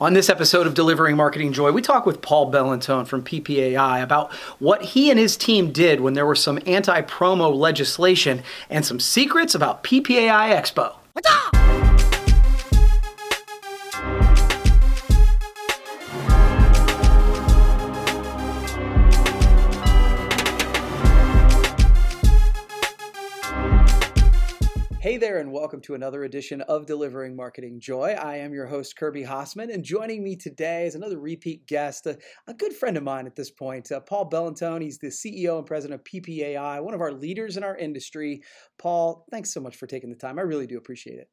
On this episode of Delivering Marketing Joy, we talk with Paul Bellantone from PPAI about what he and his team did when there was some anti promo legislation and some secrets about PPAI Expo. Hey there, and welcome to another edition of Delivering Marketing Joy. I am your host, Kirby Hasseman, and joining me today is another repeat guest, a, a good friend of mine at this point, uh, Paul Bellantone. He's the CEO and president of PPAI, one of our leaders in our industry. Paul, thanks so much for taking the time. I really do appreciate it.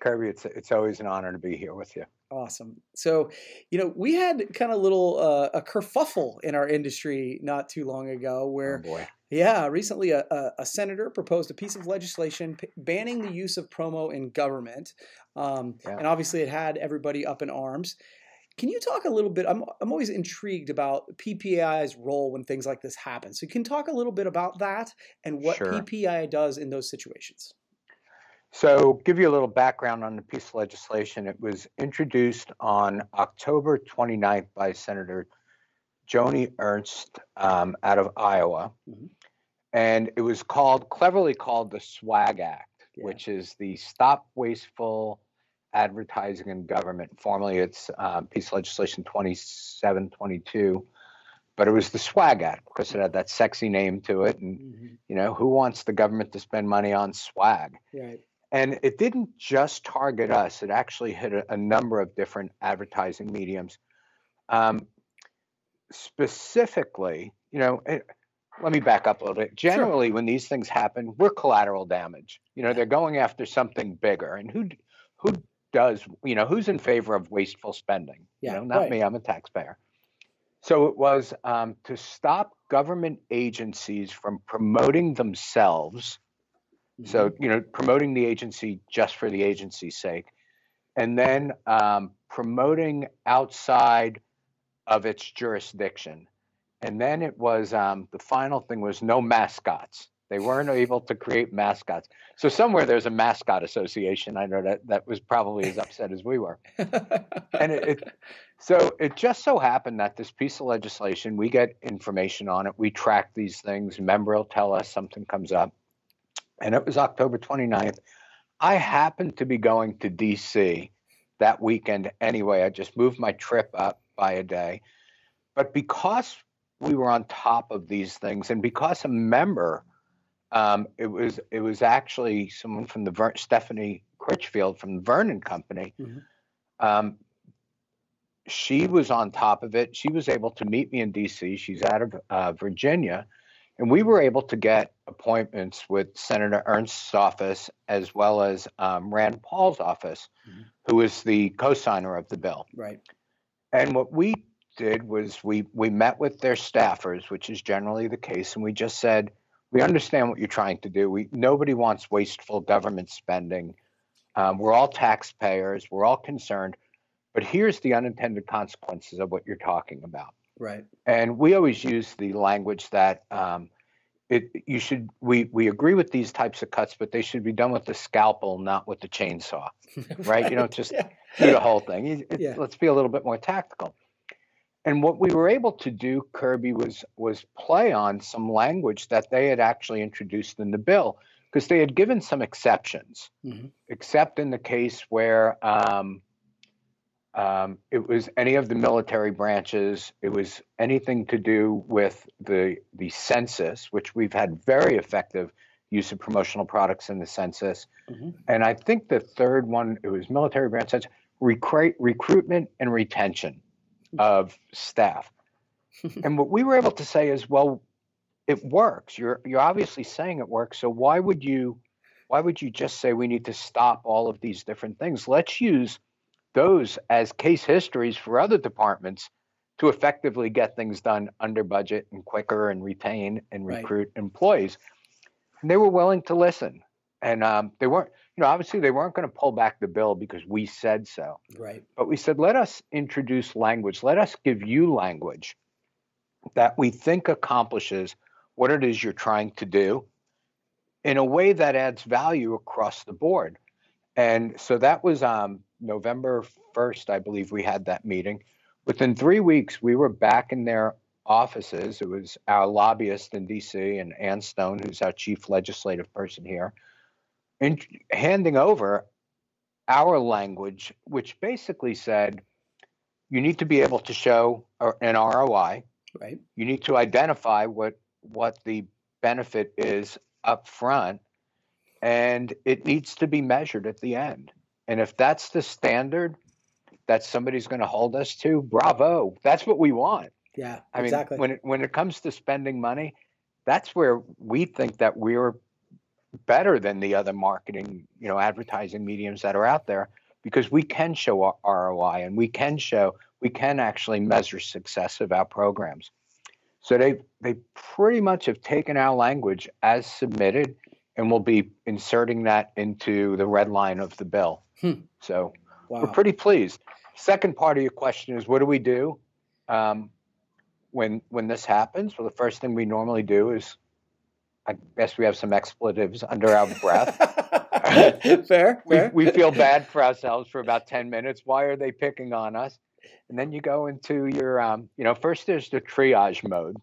Kirby, it's it's always an honor to be here with you. Awesome. So, you know, we had kind of a little uh, a kerfuffle in our industry not too long ago, Oh where boy. Yeah, recently a, a, a senator proposed a piece of legislation p- banning the use of promo in government, um, Yeah. and obviously it had everybody up in arms. Can you talk a little bit? I'm I'm always intrigued about PPAI's role when things like this happen. So, you can talk a little bit about that and what Sure. PPAI does in those situations. So, give you a little background on the piece of legislation. It was introduced on October 29th by Senator Joni Ernst um, out of Iowa, Mhm. And it was called cleverly called the SWAG Act, Yeah. which is the Stop Wasteful Advertising in Government. Formerly, it's um, piece of legislation 2722. But it was the SWAG Act because it had that sexy name to it, and you know who wants the government to spend money on swag? Right. And it didn't just target us, it actually hit a, a number of different advertising mediums. Um, specifically, you know, eh, let me back up a little bit. Generally, when these things happen, we're collateral damage. You know, they're going after something bigger. And who who does, you know, who's in favor of wasteful spending? Yeah, you know, not right. me, I'm a taxpayer. So it was um, to stop government agencies from promoting themselves so, Mm-hmm. you know, promoting the agency just for the agency's sake, and then um, promoting outside of its jurisdiction. And then it was um, the final thing was no mascots. They weren't able to create mascots. So somewhere there's a mascot association. I know that that was probably as upset as we were. And it, it so it just so happened that this piece of legislation, we get information on it. We track these things. Member will tell us something comes up. And it was October 29th. I happened to be going to DC that weekend anyway. I just moved my trip up by a day. But because we were on top of these things and because a member, um, it was it was actually someone from the Ver- Stephanie Critchfield from the Vernon Company. Mhm. Um, she was on top of it. She was able to meet me in DC. She's out of uh, Virginia. And we were able to get appointments with Senator Ernst's office as well as um, Rand Paul's office, Mhm. who is the co signer of the bill. right. And what we did was we, we met with their staffers, which is generally the case, and we just said, we understand what you're trying to do. We, nobody wants wasteful government spending. Um, we're all taxpayers, we're all concerned, but here's the unintended consequences of what you're talking about. Right. And we always use the language that um, it you should we we agree with these types of cuts, but they should be done with the scalpel, not with the chainsaw. Right? You don't just Yeah. Do the whole thing. You- it- Yeah. Let's be a little bit more tactical. And what we were able to do, Kirby, was was play on some language that they had actually introduced in the bill because they had given some exceptions, Mhm. except in the case where um, um, it was any of the military branches. It was anything to do with the the census, which we've had very effective use of promotional products in the census. Mhm. And I think the third one it was military branch census, recruit, recruitment and retention of staff. and what we were able to say is, well, it works. You're you're obviously saying it works. So why would you why would you just say we need to stop all of these different things? Let's use those as case histories for other departments to effectively get things done under budget and quicker and retain and Right. recruit employees. And they were willing to listen. And um, they weren't, you know, obviously they weren't going to pull back the bill because we said so. Right. But we said, let us introduce language. Let us give you language that we think accomplishes what it is you're trying to do in a way that adds value across the board. And so that was um, November 1st, I believe we had that meeting. Within three weeks, we were back in their offices. It was our lobbyist in DC and Ann Stone, who's our chief legislative person here, in handing over our language, which basically said you need to be able to show an ROI. Right. You need to identify what what the benefit is up front, and it needs to be measured at the end. And if that's the standard that somebody's going to hold us to, bravo. That's what we want. Yeah, I exactly. mean, when it, when it comes to spending money, that's where we think that we're better than the other marketing, you know, advertising mediums that are out there because we can show ROI and we can show we can actually measure success of our programs. So they they pretty much have taken our language as submitted and we'll be inserting that into the red line of the bill. Hmm. So wow. we're pretty pleased. Second part of your question is what do we do um, when when this happens? Well, the first thing we normally do is, I guess we have some expletives under our breath. fair, we, fair. we feel bad for ourselves for about 10 minutes. Why are they picking on us? And then you go into your, um, you know, first there's the triage mode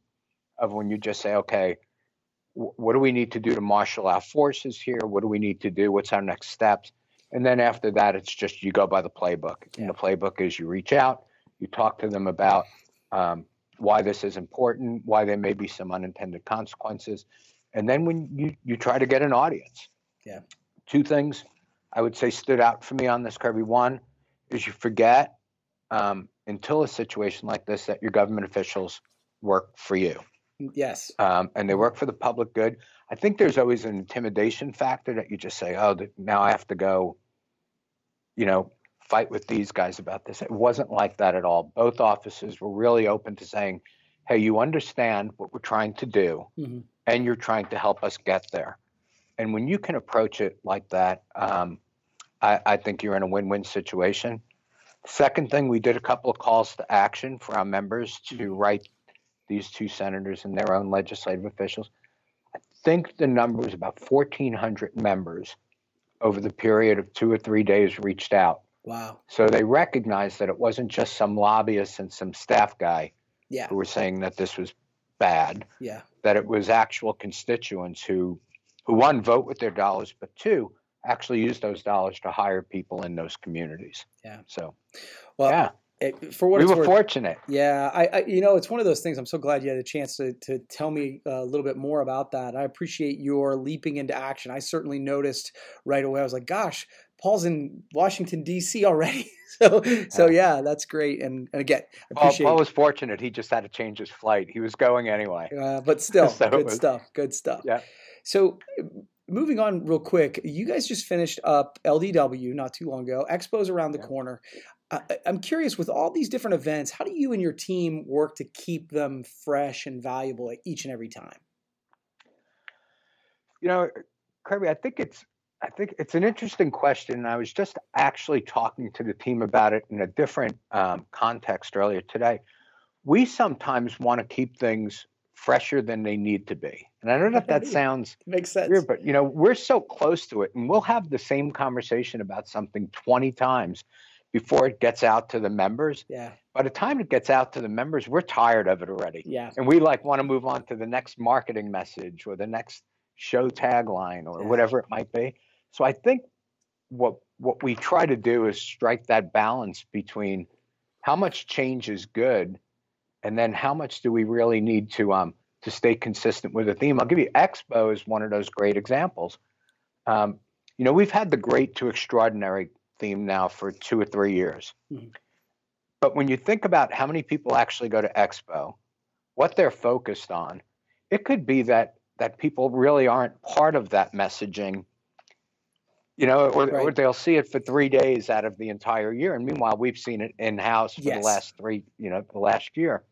of when you just say, okay, w- what do we need to do to marshal our forces here? What do we need to do? What's our next steps? And then after that, it's just you go by the playbook. Yeah. And the playbook is you reach out, you talk to them about um, why this is important, why there may be some unintended consequences. And then when you, you try to get an audience. Yeah. Two things I would say stood out for me on this, Kirby. One is you forget um, until a situation like this that your government officials work for you yes. um, and they work for the public good. I think there's always an intimidation factor that you just say, oh, now I have to go, you know, fight with these guys about this. It wasn't like that at all. Both offices were really open to saying, hey, you understand what we're trying to do, hmm and you're trying to help us get there. And when you can approach it like that, um, I, I think you're in a win win situation. Second thing, we did a couple of calls to action for our members to write these two senators and their own legislative officials. I think the number was about 1,400 members over the period of two or three days reached out. Wow. So they recognized that it wasn't just some lobbyist and some staff guy Yeah. who were saying that this was bad, Yeah. that it was actual constituents who, who one, vote with their dollars, but two, actually use those dollars to hire people in those communities. Yeah. So, Well, yeah, it, for what we were worth, fortunate. Yeah, I, I, you know, it's one of those things. I'm so glad you had a chance to to tell me uh, a little bit more about that. I appreciate your leaping into action. I certainly noticed right away. I was like, "Gosh, Paul's in Washington D.C. already." so, so yeah, that's great. And, and again, I Paul. Paul was fortunate. He just had to change his flight. He was going anyway. uh, but still, So good was- stuff. Good stuff. Yeah. So. Moving on real quick, you guys just finished up LDW not too long ago. Expo's around the Yeah. corner. I, I'm curious, with all these different events, how do you and your team work to keep them fresh and valuable at each and every time? You know, Kirby, I think it's I think it's an interesting question. And I was just actually talking to the team about it in a different um, context earlier today. We sometimes want to keep things fresher than they need to be, and I don't know if that sounds Makes sense. weird, but you know, we're so close to it, and we'll have the same conversation about something 20 times before it gets out to the members. Yeah, By the time it gets out to the members, we're tired of it already. yeah, and we like want to move on to the next marketing message or the next show tagline or Yeah. whatever it might be. So I think what what we try to do is strike that balance between how much change is good and then how much do we really need to um to stay consistent with the theme. I'll give you Expo is one of those great examples. Um, you know, we've had the great to extraordinary theme now for two or three years. Mhm. But when you think about how many people actually go to Expo, what they're focused on, it could be that that people really aren't part of that messaging. You know, or, or they'll see it for three days out of the entire year, and meanwhile, we've seen it in house for Yes. the last three, you know, the last year.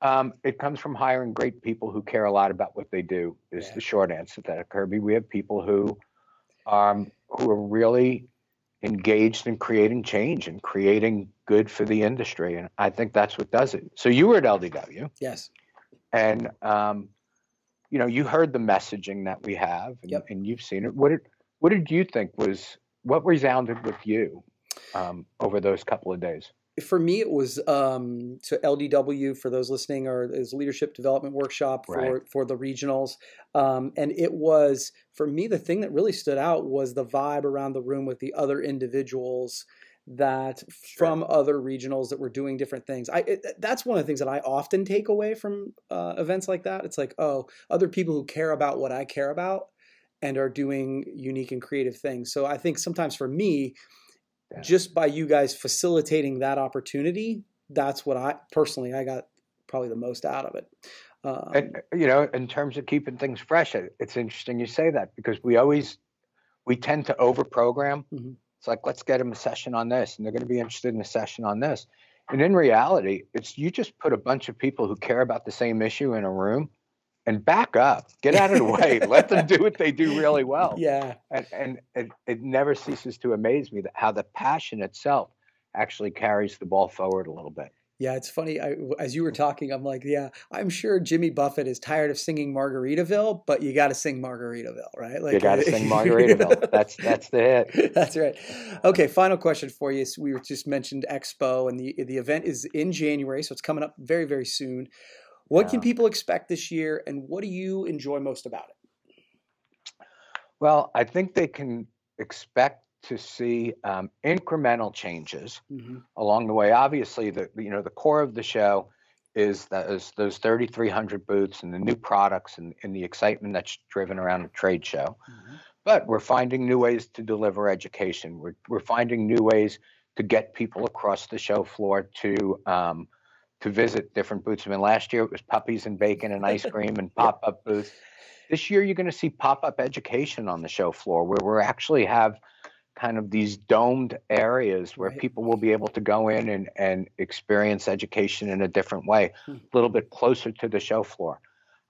Um, it comes from hiring great people who care a lot about what they do. Is Yeah. the short answer to that, Kirby. We have people who, um, who are really engaged in creating change and creating good for the industry, and I think that's what does it. So you were at LDW, yes, and um, you know you heard the messaging that we have, and, Yep. and you've seen it. What did what did you think was what resounded with you? um, over those couple of days? For me, it was um, so LDW for those listening, or is leadership development workshop for Right. for the regionals, um, and it was for me the thing that really stood out was the vibe around the room with the other individuals that from other regionals that were doing different things. I it, that's one of the things that I often take away from uh, events like that. It's like oh, other people who care about what I care about and are doing unique and creative things. So I think sometimes for me, Yeah. just by you guys facilitating that opportunity, that's what I personally I got probably the most out of it. Um, And you know, in terms of keeping things fresh, it's interesting you say that because we always we tend to over program. Mhm. It's like let's get them a session on this, and they're going to be interested in a session on this. And in reality, it's you just put a bunch of people who care about the same issue in a room, and back up, get out of the way, let them do what they do really well. yeah, And and it, it never ceases to amaze me that how the passion itself actually carries the ball forward a little bit. yeah, it's funny. I, as you were talking, I'm like, yeah, I'm sure Jimmy Buffett is tired of singing Margaritaville, but you got to sing Margaritaville, right? Like you got to sing Margaritaville. That's that's the hit. That's right. Okay, final question for you. So we just mentioned Expo, and the the event is in January, so it's coming up very very soon. What can people expect this year, and what do you enjoy most about it? Well, I think they can expect to see um, incremental changes along the way. Obviously, the you know the core of the show is those those 3,300 booths and the new products and, and the excitement that's driven around a trade show. But we're finding new ways to deliver education. We're we're finding new ways to get people across the show floor to um, to visit different booths. I mean, last year it was puppies and bacon and ice cream and pop up booths. This year you're going to see pop up education on the show floor, where we actually have kind of these domed areas where Right. people will be able to go in and, and experience education in a different way, Hmm. a little bit closer to the show floor.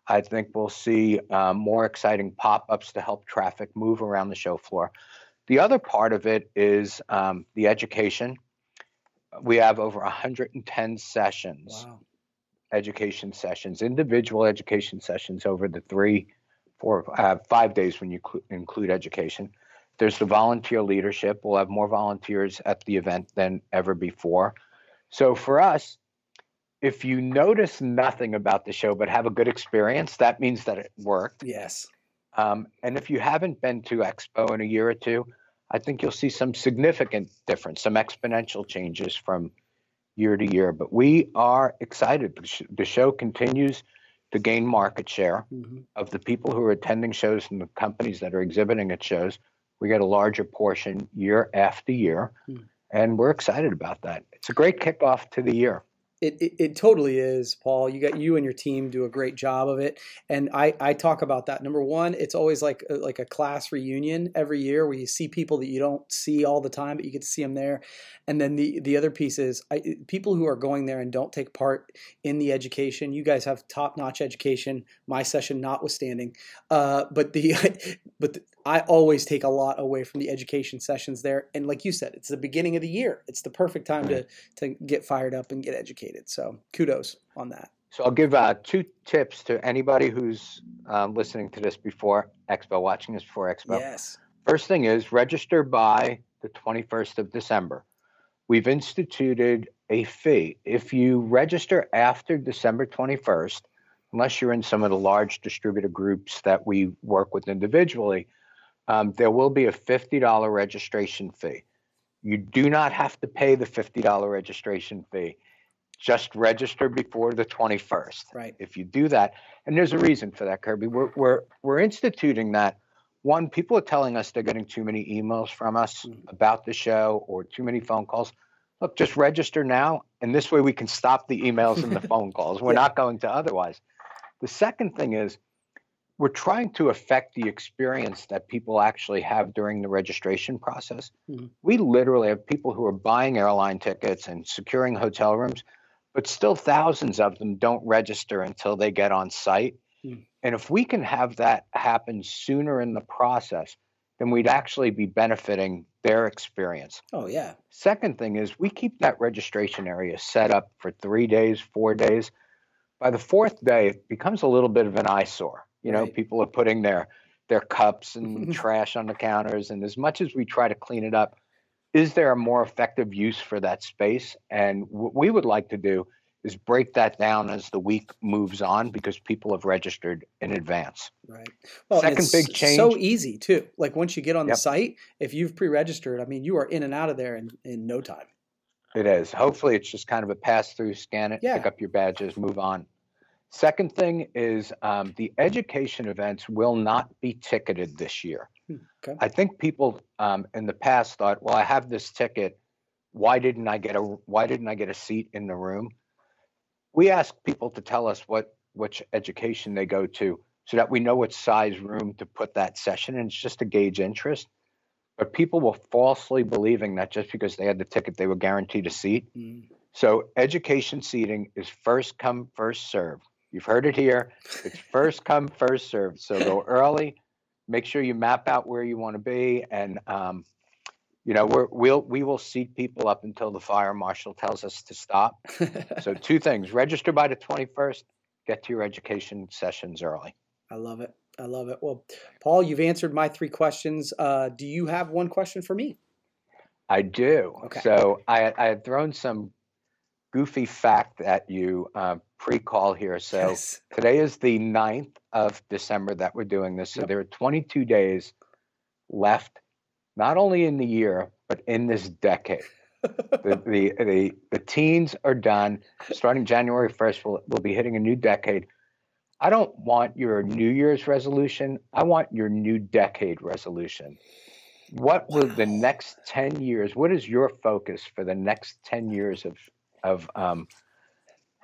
I think we'll see um, more exciting pop ups to help traffic move around the show floor. The other part of it is um, the education. We have over 110 sessions, Wow. education sessions, individual education sessions over the three, four, uh, five days when you clu- include education. There's the volunteer leadership. We'll have more volunteers at the event than ever before. So for us, if you notice nothing about the show but have a good experience, that means that it worked. Yes. Um, and if you haven't been to Expo in a year or two, I think you'll see some significant difference, some exponential changes from year to year. But we are excited. The show continues to gain market share Mhm. of the people who are attending shows and the companies that are exhibiting at shows. We get a larger portion year after year, Hmm. and we're excited about that. It's a great kickoff to the year. It, it, it totally is, Paul. You got you and your team do a great job of it, and I, I talk about that. Number one, it's always like a, like a class reunion every year where you see people that you don't see all the time, but you get to see them there. And then the the other piece is I, people who are going there and don't take part in the education. You guys have top notch education, my session notwithstanding. Uh, but the but the, I always take a lot away from the education sessions there. And like you said, it's the beginning of the year. It's the perfect time to to get fired up and get educated. So kudos on that. So I'll give uh, two tips to anybody who's um, listening to this before Expo, watching this before Expo. Yes. First thing is register by the 21st of December. We've instituted a fee. If you register after December 21st, unless you're in some of the large distributor groups that we work with individually, um, there will be a $50 registration fee. You do not have to pay the $50 registration fee. Just register before the 21st Right. if you do that. And there's a reason for that, Kirby. We're we're we're instituting that. One, people are telling us they're getting too many emails from us Mhm. about the show or too many phone calls. Look, just register now, and this way we can stop the emails and the phone calls. We're Yeah. not going to otherwise. The second thing is we're trying to affect the experience that people actually have during the registration process. Mhm. We literally have people who are buying airline tickets and securing hotel rooms, but still thousands of them don't register until they get on site. Hmm. And if we can have that happen sooner in the process, then we'd actually be benefiting their experience. Oh yeah. Second thing is we keep that registration area set up for three days, four days. By the fourth day, it becomes a little bit of an eyesore. You know, Right. people are putting their their cups and trash on the counters, and as much as we try to clean it up, is there a more effective use for that space? And what we would like to do is break that down as the week moves on because people have registered in advance. Right. Well, second big change. So easy too. Like once you get on yep. the site, if you've pre-registered, I mean, you are in and out of there in, in no time. It is. Hopefully, it's just kind of a pass through. Scan it, yeah. pick up your badges, move on. Second thing is um, the education events will not be ticketed this year. Hmm, okay. I think people um, in the past thought, well, I have this ticket. Why didn't I get a Why didn't I get a seat in the room? we ask people to tell us what which education they go to so that we know what size room to put that session in. It's just to gauge interest. But people were falsely believing that just because they had the ticket, they were guaranteed a seat. Mm. So education seating is first come, first serve. You've heard it here. It's first come, first served. So go early. Make sure you map out where you want to be, and um, you know we're, we'll we will seat people up until the fire marshal tells us to stop so two things register by the 21st get to your education sessions early i love it i love it well paul you've answered my three questions uh, do you have one question for me i do okay. so i, I had thrown some goofy fact at you uh, pre-call here so yes. today is the 9th of december that we're doing this so yep. there are 22 days left not only in the year, but in this decade. the, the, the, the teens are done. Starting January 1st, we'll, we'll be hitting a new decade. I don't want your New Year's resolution. I want your new decade resolution. What will the next 10 years, what is your focus for the next 10 years of, of um,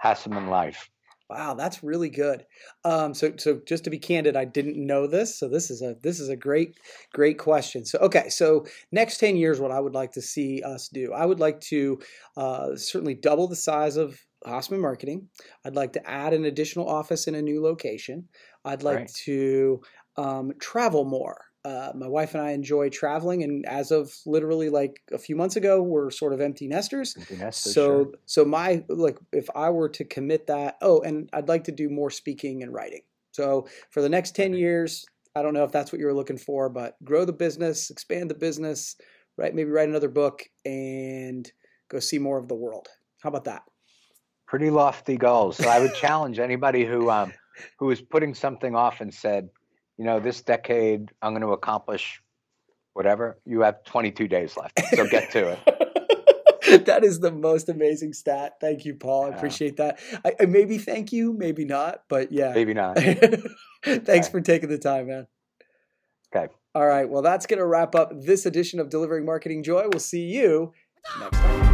Hasseman life? Wow, that's really good. Um, so, so just to be candid, I didn't know this, so this is a this is a great great question. So, okay, so next ten years, what I would like to see us do, I would like to uh, certainly double the size of Hasseman Marketing. I'd like to add an additional office in a new location. I'd like right. to um, travel more. Uh, my wife and I enjoy traveling, and as of literally like a few months ago, we're sort of empty nesters. Empty nesters so, sure. so my like, if I were to commit that, oh, and I'd like to do more speaking and writing. So for the next ten years, I don't know if that's what you were looking for, but grow the business, expand the business, right? Maybe write another book and go see more of the world. How about that? Pretty lofty goals. So I would challenge anybody who um, who is putting something off and said, you know, this decade I'm going to accomplish whatever. You have 22 days left, so get to it. that is the most amazing stat. Thank you, Paul. I yeah. appreciate that. I, I, maybe thank you, maybe not, but yeah. Maybe not. Thanks okay. for taking the time, man. Okay. All right. Well, that's going to wrap up this edition of Delivering Marketing Joy. We'll see you next time.